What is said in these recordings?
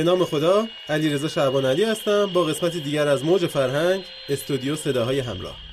به نام خدا علیرضا شعبان علی هستم با قسمتی دیگر از موج فرهنگ استودیو صداهای همراه.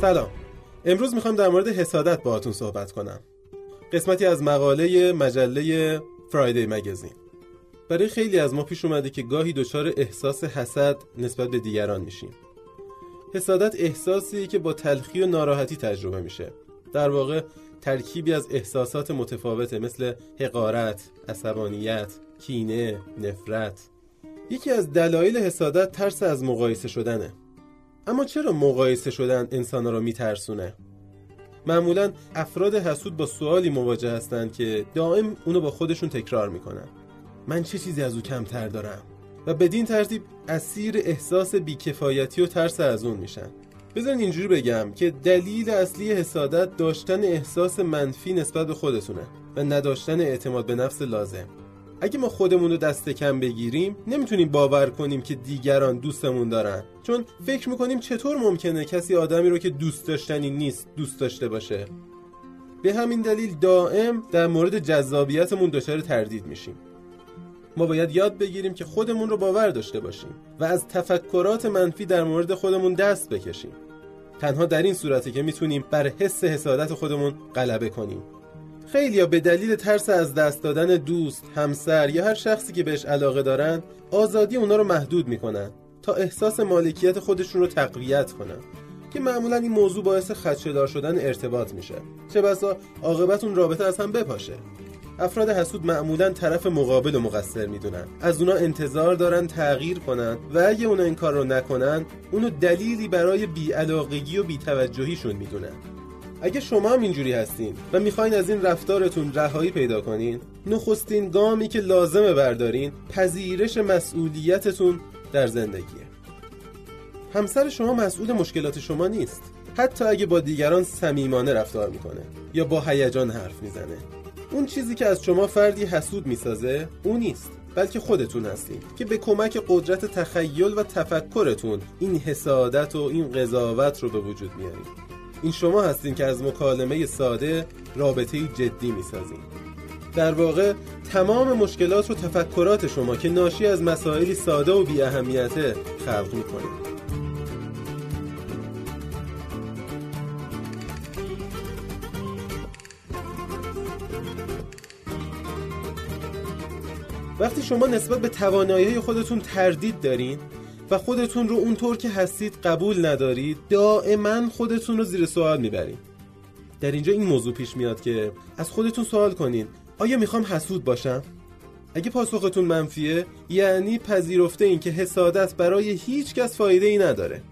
سلام. امروز می‌خوام در مورد حسادت باهاتون صحبت کنم. قسمتی از مقاله مجله فرایدی مگزین برای خیلی از ما پیش اومده که گاهی دچار احساس حسد نسبت به دیگران میشیم. حسادت احساسی که با تلخی و ناراحتی تجربه میشه. در واقع ترکیبی از احساسات متفاوته مثل حقارت، عصبانیت، کینه، نفرت. یکی از دلایل حسادت ترس از مقایسه شدنه. اما چرا مقایسه شدن انسان را میترسونه؟ معمولا افراد حسود با سوالی مواجه هستند که دائم اونو با خودشون تکرار می‌کنن. من چه چیزی از او کمتر دارم؟ و بدین ترتیب اسیر احساس بیکفایتی و ترس از اون میشن. بذارین اینجوری بگم که دلیل اصلی حسادت داشتن احساس منفی نسبت به خودتونه و نداشتن اعتماد به نفس لازم. اگه ما خودمون رو دست کم بگیریم نمی‌تونیم باور کنیم که دیگران دوستمون دارن. چون فکر می‌کنیم چطور ممکنه کسی آدمی رو که دوست داشتنی نیست دوست داشته باشه. به همین دلیل دائم در مورد جذابیتمون دچار تردید میشیم. ما باید یاد بگیریم که خودمون رو باور داشته باشیم و از تفکرات منفی در مورد خودمون دست بکشیم. تنها در این صورتی که می‌تونیم بر حس حسادت خودمون غلبه کنیم. خیلی به دلیل ترس از دست دادن دوست، همسر یا هر شخصی که بهش علاقه دارن آزادی اونا رو محدود می‌کنن تا احساس مالکیت خودشون رو تقویت کنن که معمولا این موضوع باعث خدشهدار شدن ارتباط میشه. چه بسا عاقبت اون رابطه از هم بپاشه. افراد حسود معمولا طرف مقابل و مقصر می‌دونن. از اونا انتظار دارن تغییر کنن و اگه اونا این کار رو نکنن اونو دلیلی برای بیعلاقگی و بیتوجهیشون می‌دونن. اگه شما هم اینجوری هستین و می‌خواین از این رفتارتون رهایی پیدا کنین نخستین گامی که لازمه بردارین پذیرش مسئولیتتون در زندگیه. همسر شما مسئول مشکلات شما نیست. حتی اگه با دیگران صمیمانه رفتار می‌کنه یا با هیجان حرف می‌زنه. اون چیزی که از شما فردی حسود می‌سازه اون نیست. بلکه خودتون هستین که به کمک قدرت تخیل و تفکرتون این حسادت و این قضاوت رو به وجود میارین. این شما هستین که از مکالمه ساده رابطه جدی می‌سازین. در واقع تمام مشکلات و تفکرات شما که ناشی از مسائلی ساده و بی اهمیته خلق می‌کنید وقتی شما نسبت به توانایی خودتون تردید دارین و خودتون رو اونطور که هستید قبول ندارید دائما خودتون رو زیر سوال می‌برید در اینجا این موضوع پیش میاد که از خودتون سوال کنین آیا می‌خوام حسود باشم؟ اگه پاسختون منفیه یعنی پذیرفته این که حسادت برای هیچ کس فایده ای نداره.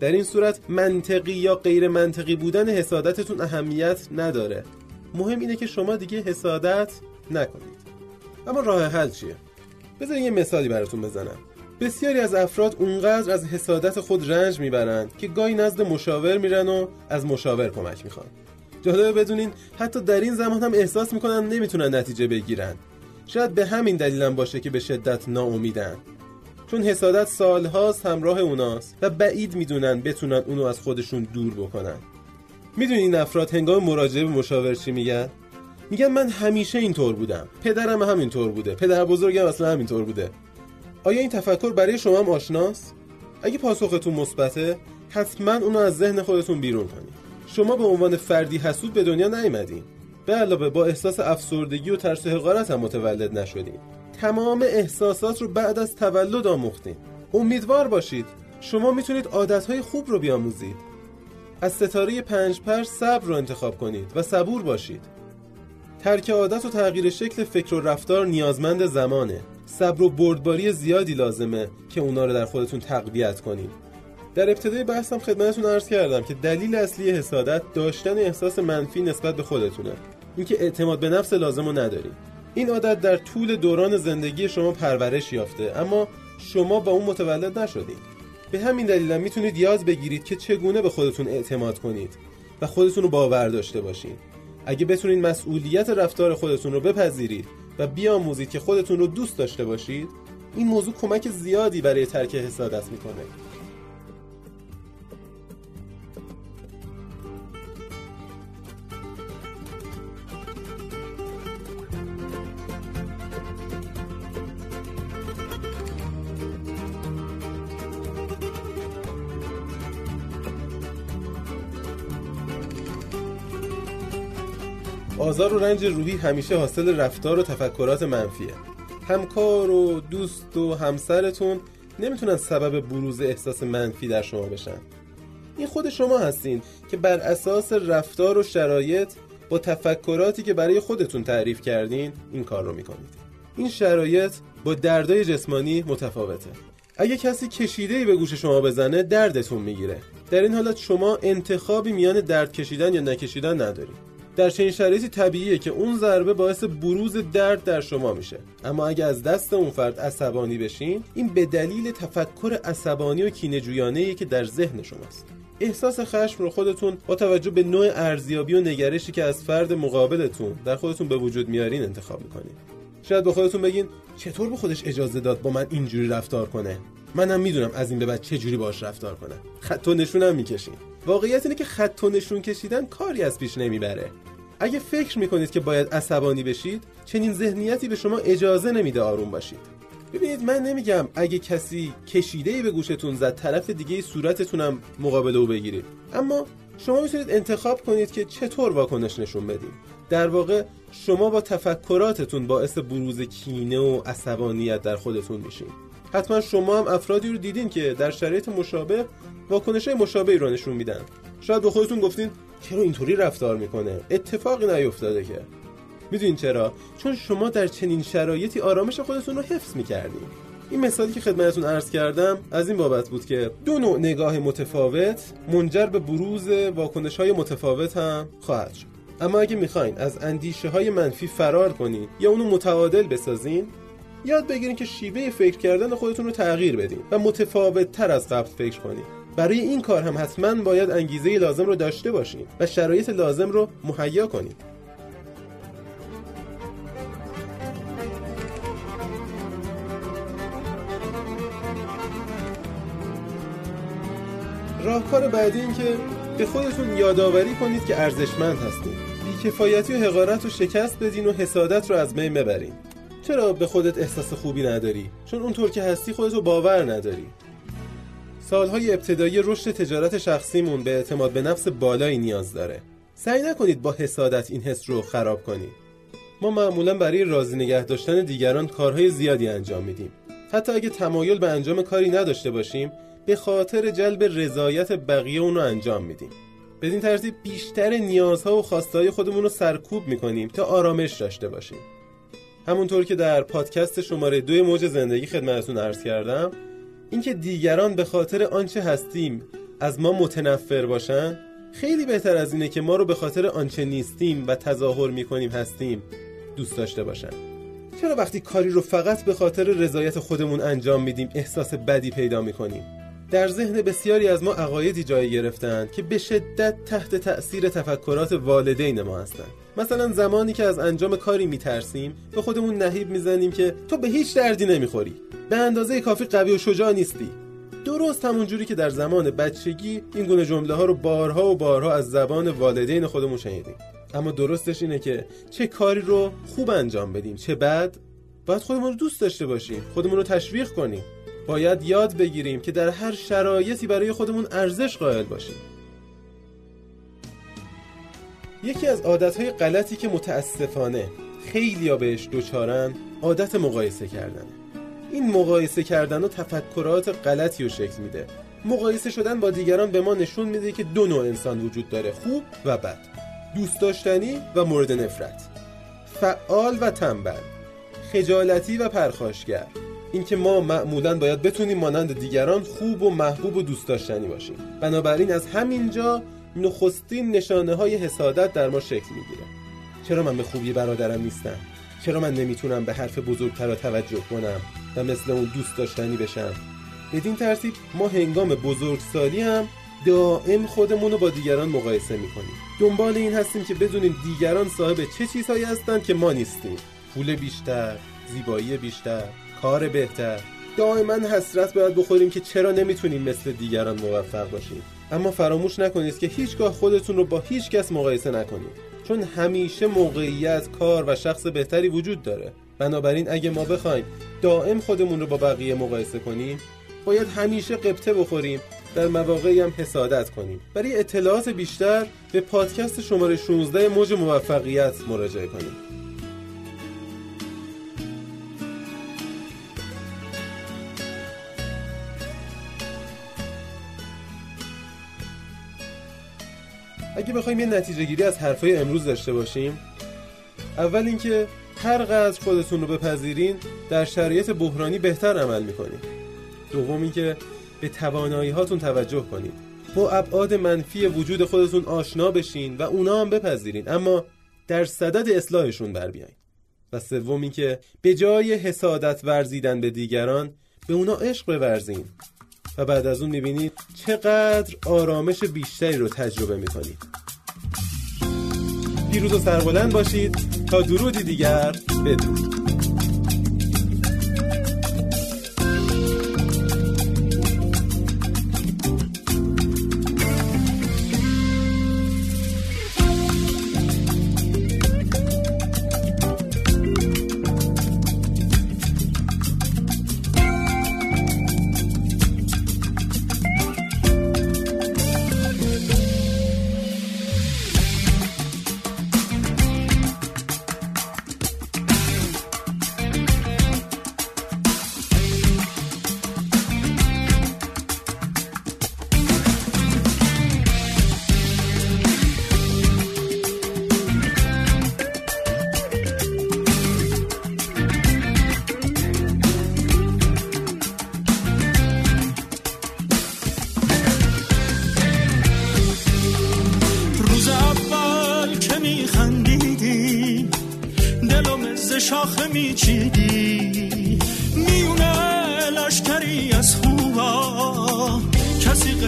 در این صورت منطقی یا غیر منطقی بودن حسادتتون اهمیت نداره. مهم اینه که شما دیگه حسادت نکنید. اما راه حل چیه؟ بذارین یه مثالی براتون بزنم. بسیاری از افراد اونقدر از حسادت خود رنج می‌برند که گاهی نزد مشاور میرن و از مشاور کمک می‌خوان. جالبه بدونین حتی در این زمان هم احساس می‌کنن نمی‌تونن نتیجه بگیرن. شاید به همین دلیلم باشه که به شدت ناامیدن. چون حسادت سالهاست همراه اوناست و بعید می‌دونن بتونن اونو از خودشون دور بکنن. می‌دونین این افراد هنگام مراجعه به مشاور چی میگن؟ میگن من همیشه اینطور بودم. پدرم همینطور بوده. پدر بزرگم اصلا همینطور بوده. آیا این تفکر برای شما هم آشناست؟ اگه پاسختون مثبته حتما اونو از ذهن خودتون بیرون کنید شما به عنوان فردی حسود به دنیا نیومدین. به علاوه با احساس افسردگی و ترس و حقارت هم متولد نشدین. تمام احساسات رو بعد از تولد آموختین. امیدوار باشید شما می‌تونید عادتهای خوب رو بیاموزید. از ستاره پنج پر صبر رو انتخاب کنید و صبور باشید. ترک عادت و تغییر شکل فکر و رفتار نیازمند زمانه. صبر و بردباری زیادی لازمه که اونا رو در خودتون تقویت کنید در ابتدای بحثم خدمتتون عرض کردم که دلیل اصلی حسادت داشتن احساس منفی نسبت به خودتونه. اینکه اعتماد به نفس لازم رو ندارید این عادت در طول دوران زندگی شما پرورش یافته اما شما با اون متولد نشدید به همین دلیل می‌تونید یاد بگیرید که چگونه به خودتون اعتماد کنید و خودتون رو باور داشته باشین. اگه بتونید مسئولیت رفتار خودتون رو بپذیرید و بیاموزید که خودتون رو دوست داشته باشید این موضوع کمک زیادی برای ترک حسادت می‌کنه. آزار و رنج روحی همیشه حاصل رفتار و تفکرات منفیه. همکار و دوست و همسرتون نمی‌تونن سبب بروز احساس منفی در شما بشن. این خود شما هستین که بر اساس رفتار و شرایط با تفکراتی که برای خودتون تعریف کردین این کار رو می‌کنید. این شرایط با دردای جسمانی متفاوته. اگه کسی کشیده به گوش شما بزنه دردتون می‌گیره. در این حالت شما انتخابی میان درد کشیدن یا نکشیدن ندارید. در چنین شرایطی طبیعیه که اون ضربه باعث بروز درد در شما میشه. اما اگه از دست اون فرد عصبانی بشین این به دلیل تفکر عصبانی و کینه‌جویانه‌ای که در ذهن شماست. احساس خشم رو خودتون با توجه به نوع ارزیابی و نگرشی که از فرد مقابلتون در خودتون به وجود میارین انتخاب می‌کنین. شاید به خودتون بگین چطور به خودش اجازه داد با من اینجوری رفتار کنه؟ منم می‌دونم از این به بعد چه جوری باش رفتار کنم خط و نشونم می‌کشین. واقعیت اینه که خط و نشون کشیدن کاری از پیش نمی‌بره. اگه فکر می‌کنید که باید عصبانی بشید چنین ذهنیتی به شما اجازه نمیده آروم باشید. ببینید من نمیگم اگه کسی کشیده به گوشتون زد طرف دیگه صورتتونم مقابله او بگیرید اما شما می‌تونید انتخاب کنید که چطور واکنش نشون بدید در واقع شما با تفکراتتون باعث بروز کینه و عصبانیت در خودتون میشین. حتما شما هم افرادی رو دیدین که در شرایط مشابه واکنش مشابهی رو نشون میدن. شاید به خودتون گفتین چرا اینطوری رفتار می‌کنه؟ اتفاقی نیفتاده که. می‌دونین چرا؟ چون شما در چنین شرایطی آرامش خودتون رو حفظ می‌کردین. این مثالی که خدمتتون عرض کردم از این بابت بود که دو نوع نگاه متفاوت منجر به بروز واکنش های متفاوت هم خواهد شد. اما اگه می‌خواین از اندیشه های منفی فرار کنین یا اونو متعادل بسازین یاد بگیرین که شیوه فکر کردن خودتون رو تغییر بدین و متفاوت تر از قبل فکر کنین. برای این کار هم حتما باید انگیزه لازم رو داشته باشین و شرایط لازم رو مهیا کنید راهکار بعدی این که به خودتون یادآوری کنید که ارزشمند هستید بیکفایتی و حقارت رو شکست بدین و حسادت رو از بین ببرین. چرا به خودت احساس خوبی نداری؟ چون اونطور که هستی خودتو باور نداری. سالهای ابتدایی رشد تجارت شخصیمون به اعتماد به نفس بالایی نیاز داره. سعی نکنید با حسادت این حس رو خراب کنید. ما معمولا برای راضی نگه داشتن دیگران کارهای زیادی انجام میدیم. حتی اگه تمایل به انجام کاری نداشته باشیم به خاطر جلب رضایت بقیه اون رو انجام میدیم. بدین ترتیب بیشتر نیازها و خواستهای خودمون رو سرکوب می‌کنیم تا آرامش داشته باشیم. همونطور که در پادکست شماره دوی موج زندگی خدمتتون عرض کردم اینکه دیگران به خاطر آنچه هستیم از ما متنفر باشن خیلی بهتر از اینه که ما رو به خاطر آنچه نیستیم و تظاهر می‌کنیم هستیم دوست داشته باشن. چرا وقتی کاری رو فقط به خاطر رضایت خودمون انجام میدیم احساس بدی پیدا می‌کنیم؟ در ذهن بسیاری از ما عقایدی جای گرفتند که به شدت تحت تأثیر تفکرات والدین ما هستند مثلا زمانی که از انجام کاری میترسیم به خودمون نهیب می‌زنیم که تو به هیچ دردی نمی‌خوری. به اندازه کافی قوی و شجاع نیستی. درست همون جوری که در زمان بچگی این گونه جمله ها رو بارها و بارها از زبان والدین خودمون شنیدیم. اما درستش اینه که چه کاری رو خوب انجام بدیم چه بد باید خودمون رو دوست داشته باشیم خودمون رو تشویق کنیم. باید یاد بگیریم که در هر شرایطی برای خودمون ارزش قائل باشیم. یکی از عادتهای غلطی که متاسفانه خیلی ها بهش دوچارن عادت مقایسه کردنه این مقایسه کردن و تفکرات غلطی رو شکل میده. مقایسه شدن با دیگران به ما نشون میده که دو نوع انسان وجود داره خوب و بد. دوست داشتنی و مورد نفرت. فعال و تنبل. خجالتی و پرخاشگر. اینکه ما معمولا باید بتونیم مانند دیگران خوب و محبوب و دوست داشتنی باشیم. بنابراین از همینجا نخستین نشانه های حسادت در ما شکل می‌گیره. چرا من به خوبی برادرم نیستم؟ چرا من نمی‌تونم به حرف بزرگتر توجه کنم و مثل اون دوست داشتنی بشم؟ بدین ترتیب ما هنگام بزرگسالی هم دائم خودمون رو با دیگران مقایسه می‌کنیم. دنبال این هستیم که بدونیم دیگران صاحب چه چیزهایی هستند که ما نیستیم. پول بیشتر زیبایی بیشتر کار بهتر. دائما حسرت باید بخوریم که چرا نمی‌تونیم مثل دیگران موفق باشیم. اما فراموش نکنید که هیچگاه خودتون رو با هیچ کس مقایسه نکنید. چون همیشه موقعیت کار و شخص بهتری وجود داره. بنابراین اگه ما بخوایم دائم خودمون رو با بقیه مقایسه کنیم باید همیشه قبطه بخوریم در مواقعی هم حسادت کنیم. برای اطلاعات بیشتر به پادکست شماره 16 موج موفقیت مراجعه کنیم اگه بخوایم یه نتیجه گیری از حرفای امروز داشته باشیم اول اینکه هر قدر خودتون رو بپذیرین در شرایط بحرانی بهتر عمل می‌کنید دوم اینکه به توانایی هاتون توجه کنید با ابعاد منفی وجود خودتون آشنا بشین و اونا هم بپذیرین اما در صدد اصلاحشون بر بیاین. و سوم اینکه به جای حسادت ورزیدن به دیگران به اونا عشق بورزین. و بعد از اون می‌بینید چقدر آرامش بیشتری رو تجربه می‌کنید. پیروز و سربلند باشید تا درودی دیگر بدرود.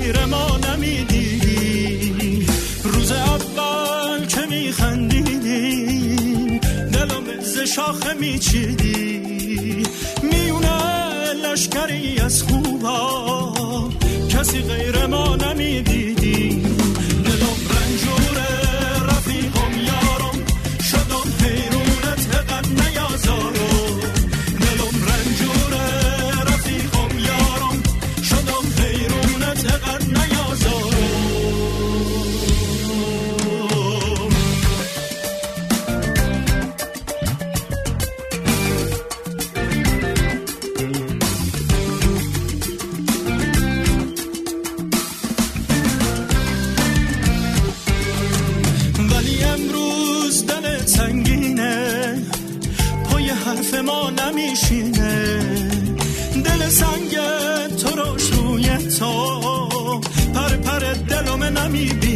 غیر ما نمی‌دیدی. روز اول که میخندیدی؟ دلم ز شاخه میچیدی. میونه لشکری از خوبا. کسی غیر ما نمی‌دیدی. ما نمیشینه. دل سنگ تو روش روی تو. پر پر دلم نمی‌بینه